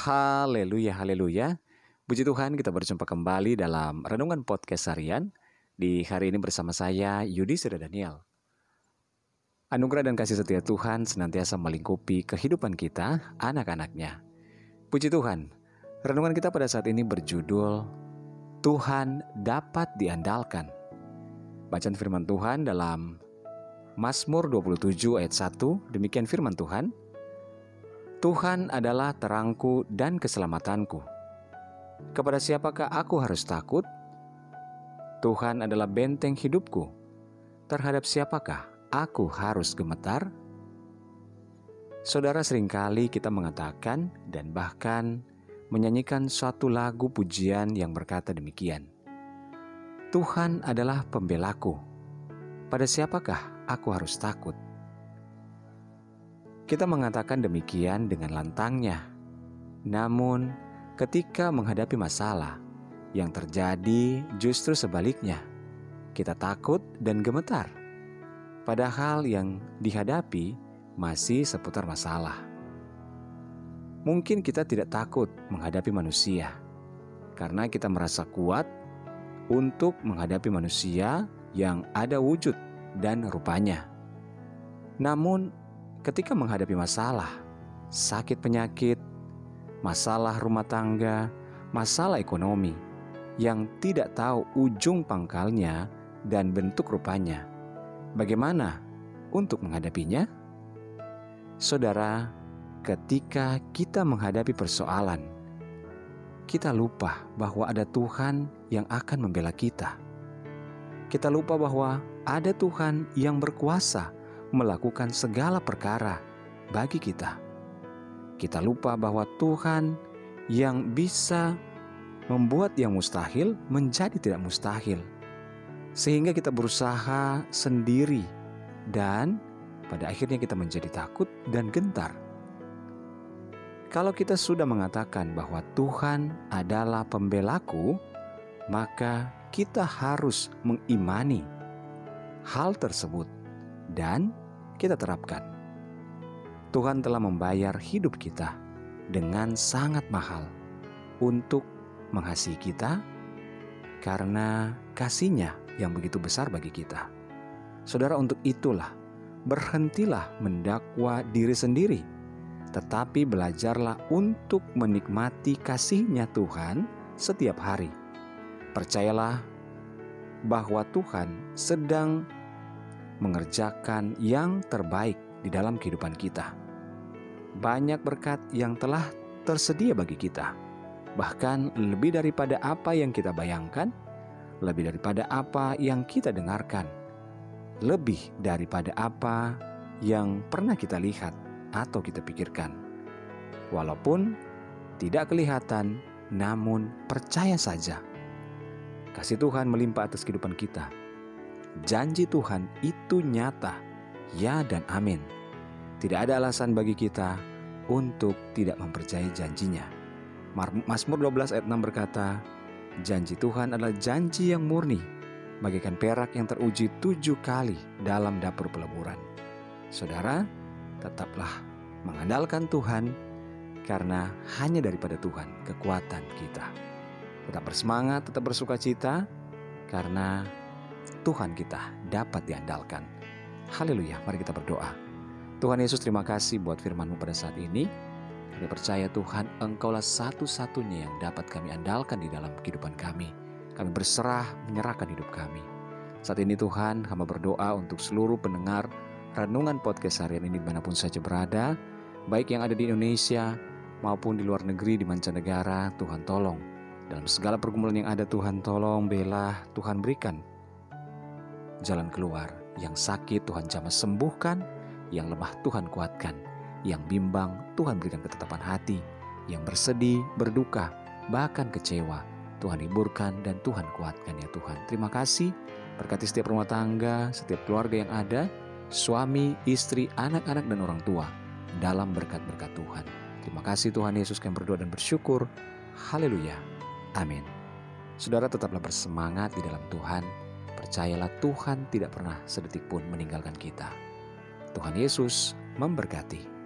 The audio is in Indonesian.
Haleluya, haleluya. Puji Tuhan kita berjumpa kembali dalam Renungan Podcast Harian. Di hari ini bersama saya Yudi Sira Daniel. Anugerah dan kasih setia Tuhan senantiasa melingkupi kehidupan kita, anak-anaknya. Puji Tuhan, renungan kita pada saat ini berjudul Tuhan dapat diandalkan. Bacaan firman Tuhan dalam Mazmur 27 ayat 1, demikian firman Tuhan. Tuhan adalah terangku dan keselamatanku. Kepada siapakah aku harus takut? Tuhan adalah benteng hidupku. Terhadap siapakah aku harus gemetar? Saudara sering kali kita mengatakan dan bahkan menyanyikan suatu lagu pujian yang berkata demikian. Tuhan adalah pembelaku. Pada siapakah aku harus takut? Kita mengatakan demikian dengan lantangnya. Namun, ketika menghadapi masalah yang terjadi justru sebaliknya, kita takut dan gemetar. Padahal yang dihadapi masih seputar masalah. Mungkin kita tidak takut menghadapi manusia karena kita merasa kuat untuk menghadapi manusia yang ada wujud dan rupanya. Namun, ketika menghadapi masalah, sakit penyakit, masalah rumah tangga, masalah ekonomi yang tidak tahu ujung pangkalnya dan bentuk rupanya. Bagaimana untuk menghadapinya? Saudara, ketika kita menghadapi persoalan, kita lupa bahwa ada Tuhan yang akan membela kita. Kita lupa bahwa ada Tuhan yang berkuasa melakukan segala perkara bagi kita. Kita lupa bahwa Tuhan yang bisa membuat yang mustahil menjadi tidak mustahil, sehingga kita berusaha sendiri, dan pada akhirnya kita menjadi takut dan gentar. Kalau kita sudah mengatakan bahwa Tuhan adalah pembelaku, maka kita harus mengimani hal tersebut dan kita terapkan. Tuhan telah membayar hidup kita dengan sangat mahal untuk mengasihi kita karena kasihnya yang begitu besar bagi kita. Saudara untuk itulah berhentilah mendakwa diri sendiri tetapi belajarlah untuk menikmati kasihnya Tuhan setiap hari. Percayalah bahwa Tuhan sedang mengerjakan yang terbaik di dalam kehidupan kita. Banyak berkat yang telah tersedia bagi kita, bahkan lebih daripada apa yang kita bayangkan, lebih daripada apa yang kita dengarkan, lebih daripada apa yang pernah kita lihat atau kita pikirkan. Walaupun tidak kelihatan, namun percaya saja, kasih Tuhan melimpah atas kehidupan kita janji Tuhan itu nyata, ya dan amin. Tidak ada alasan bagi kita untuk tidak mempercayai janjinya. Mazmur 12 ayat 6 berkata, Janji Tuhan adalah janji yang murni, bagaikan perak yang teruji tujuh kali dalam dapur peleburan. Saudara, tetaplah mengandalkan Tuhan, karena hanya daripada Tuhan kekuatan kita. Tetap bersemangat, tetap bersuka cita, karena Tuhan kita dapat diandalkan. Haleluya, mari kita berdoa. Tuhan Yesus terima kasih buat firman-Mu pada saat ini. Kami percaya Tuhan Engkaulah satu-satunya yang dapat kami andalkan di dalam kehidupan kami. Kami berserah menyerahkan hidup kami. Saat ini Tuhan hamba berdoa untuk seluruh pendengar renungan podcast harian ini di mana pun saja berada. Baik yang ada di Indonesia maupun di luar negeri di mancanegara Tuhan tolong. Dalam segala pergumulan yang ada Tuhan tolong bela Tuhan berikan jalan keluar. Yang sakit Tuhan jamah sembuhkan, yang lemah Tuhan kuatkan, yang bimbang Tuhan berikan ketetapan hati, yang bersedih, berduka, bahkan kecewa. Tuhan hiburkan dan Tuhan kuatkan ya Tuhan. Terima kasih berkati setiap rumah tangga, setiap keluarga yang ada, suami, istri, anak-anak dan orang tua dalam berkat-berkat Tuhan. Terima kasih Tuhan Yesus kami berdoa dan bersyukur. Haleluya. Amin. Saudara tetaplah bersemangat di dalam Tuhan Percayalah Tuhan tidak pernah sedetik pun meninggalkan kita. Tuhan Yesus memberkati.